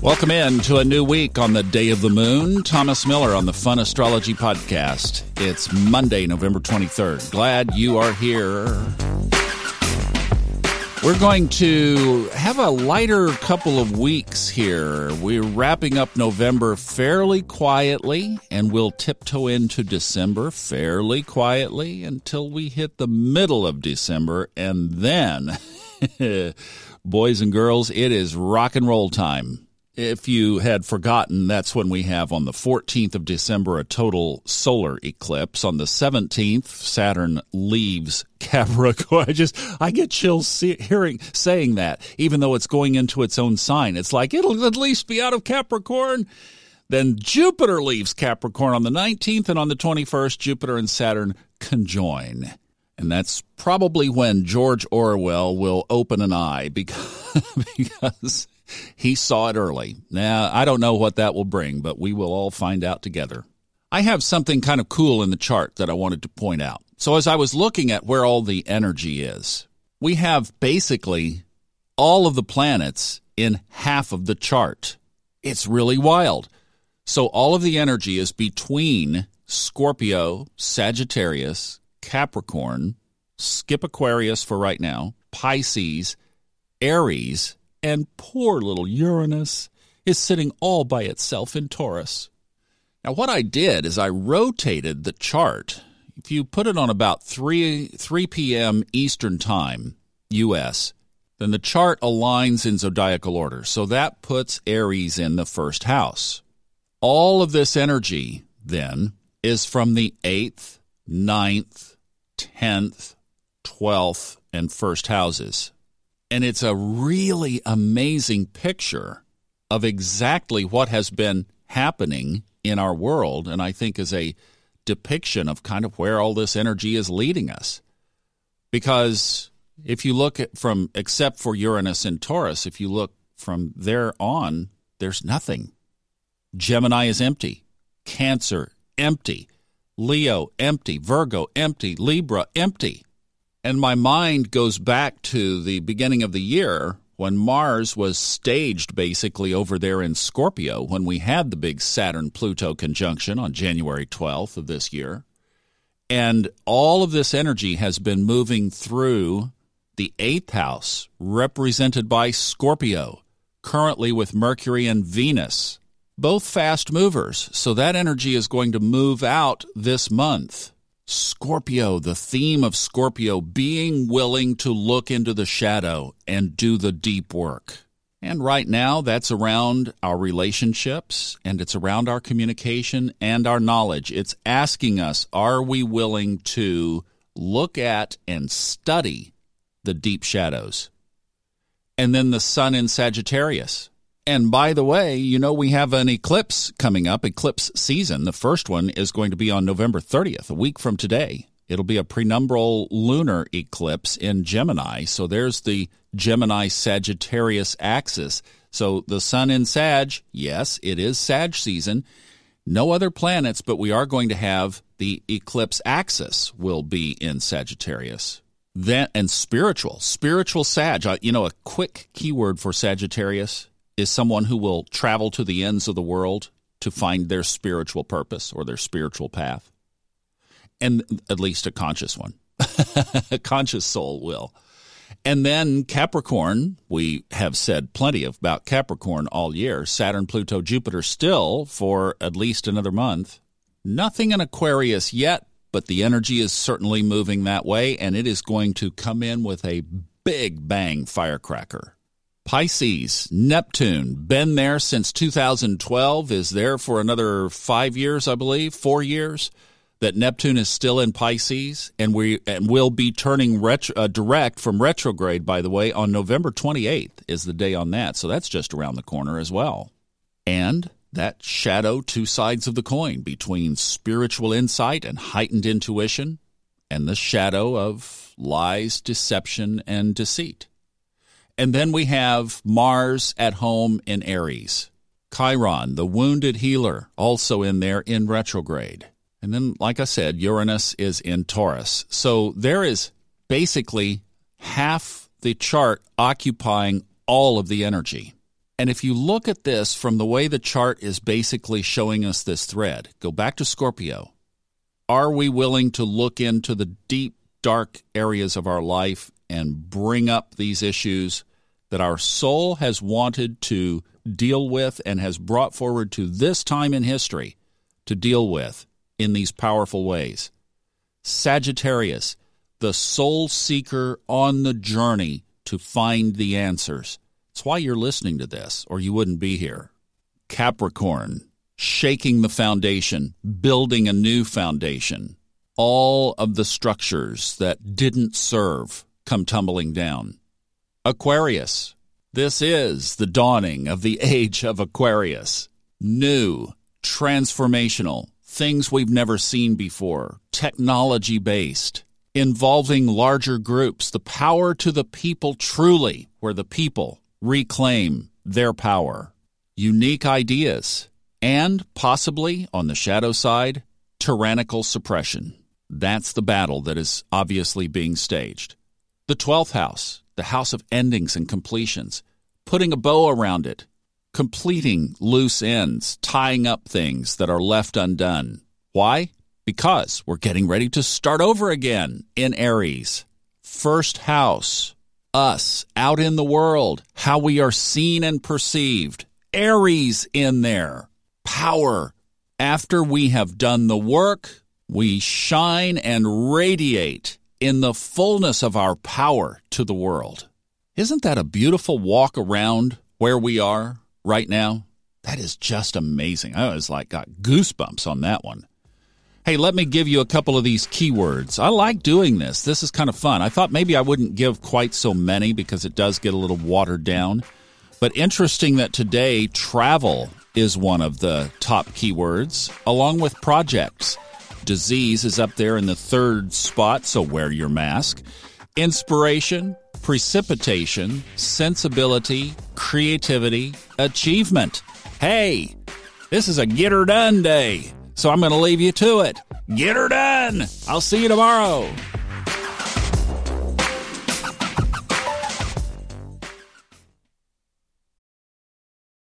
Welcome in to a new week on the Day of the Moon. Thomas Miller on the Fun Astrology Podcast. It's Monday, November 23rd. Glad you are here. We're going to have a lighter couple of weeks here. We're wrapping up November fairly quietly, and we'll tiptoe into December fairly quietly until we hit the middle of December, and then, boys and girls, it is rock and roll time if you had forgotten, that's when we have on the 14th of December a total solar eclipse. On the 17th, Saturn leaves Capricorn. I just, I get chills hearing, saying that, even though it's going into its own sign. It's like, it'll at least be out of Capricorn. Then Jupiter leaves Capricorn on the 19th, and on the 21st, Jupiter and Saturn conjoin. And that's probably when George Orwell will open an eye because, because he saw it early. Now, I don't know what that will bring, but we will all find out together. I have something kind of cool in the chart that I wanted to point out. So, as I was looking at where all the energy is, we have basically all of the planets in half of the chart. It's really wild. So, all of the energy is between Scorpio, Sagittarius, Capricorn, skip Aquarius for right now, Pisces, Aries, and poor little Uranus is sitting all by itself in Taurus. Now, what I did is I rotated the chart. If you put it on about 3, 3 p.m. Eastern Time, U.S., then the chart aligns in zodiacal order. So that puts Aries in the first house. All of this energy, then, is from the 8th, 9th, 10th, 12th, and first houses. And it's a really amazing picture of exactly what has been happening in our world. And I think is a depiction of kind of where all this energy is leading us. Because if you look at from, except for Uranus and Taurus, if you look from there on, there's nothing. Gemini is empty. Cancer, empty. Leo, empty. Virgo, empty. Libra, empty. And my mind goes back to the beginning of the year when Mars was staged basically over there in Scorpio when we had the big Saturn Pluto conjunction on January 12th of this year. And all of this energy has been moving through the eighth house, represented by Scorpio, currently with Mercury and Venus, both fast movers. So that energy is going to move out this month. Scorpio, the theme of Scorpio, being willing to look into the shadow and do the deep work. And right now, that's around our relationships and it's around our communication and our knowledge. It's asking us, are we willing to look at and study the deep shadows? And then the sun in Sagittarius. And by the way, you know, we have an eclipse coming up, eclipse season. The first one is going to be on November 30th, a week from today. It'll be a penumbral lunar eclipse in Gemini. So there's the Gemini Sagittarius axis. So the sun in Sag, yes, it is Sag season. No other planets, but we are going to have the eclipse axis will be in Sagittarius. Then and spiritual, spiritual Sag. Uh, you know, a quick keyword for Sagittarius is someone who will travel to the ends of the world to find their spiritual purpose or their spiritual path. And at least a conscious one. a conscious soul will. And then Capricorn, we have said plenty about Capricorn all year. Saturn, Pluto, Jupiter still for at least another month. Nothing in Aquarius yet, but the energy is certainly moving that way, and it is going to come in with a big bang firecracker. Pisces, Neptune, been there since 2012, is there for another five years, I believe, four years. That Neptune is still in Pisces, and we and will be turning retro, uh, direct from retrograde. By the way, on November 28th is the day on that, so that's just around the corner as well. And that shadow two sides of the coin between spiritual insight and heightened intuition, and the shadow of lies, deception, and deceit. And then we have Mars at home in Aries. Chiron, the wounded healer, also in there in retrograde. And then, like I said, Uranus is in Taurus. So there is basically half the chart occupying all of the energy. And if you look at this from the way the chart is basically showing us this thread, go back to Scorpio. Are we willing to look into the deep, dark areas of our life and bring up these issues that our soul has wanted to deal with and has brought forward to this time in history to deal with in these powerful ways? Sagittarius, the soul seeker on the journey to find the answers. It's why you're listening to this, or you wouldn't be here. Capricorn, shaking the foundation, building a new foundation. All of the structures that didn't serve come tumbling down. Aquarius, this is the dawning of the age of Aquarius. New, transformational, things we've never seen before, technology based, involving larger groups, the power to the people truly, where the people reclaim their power, unique ideas, and possibly, on the shadow side, tyrannical suppression. That's the battle that is obviously being staged. The 12th house, the house of endings and completions, putting a bow around it, completing loose ends, tying up things that are left undone. Why? Because we're getting ready to start over again in Aries. First house, us out in the world, how we are seen and perceived. Aries in there, power. After we have done the work, we shine and radiate in the fullness of our power to the world. Isn't that a beautiful walk around where we are right now? That is just amazing. I was like got goosebumps on that one. Hey, let me give you a couple of these keywords. I like doing this. This is kind of fun. I thought maybe I wouldn't give quite so many because it does get a little watered down. But interesting that today travel is one of the top keywords, along with projects. Disease is up there in the third spot, so wear your mask. Inspiration, precipitation, sensibility, creativity, achievement. Hey, this is a get her done day. So I'm going to leave you to it. Get her done. I'll see you tomorrow.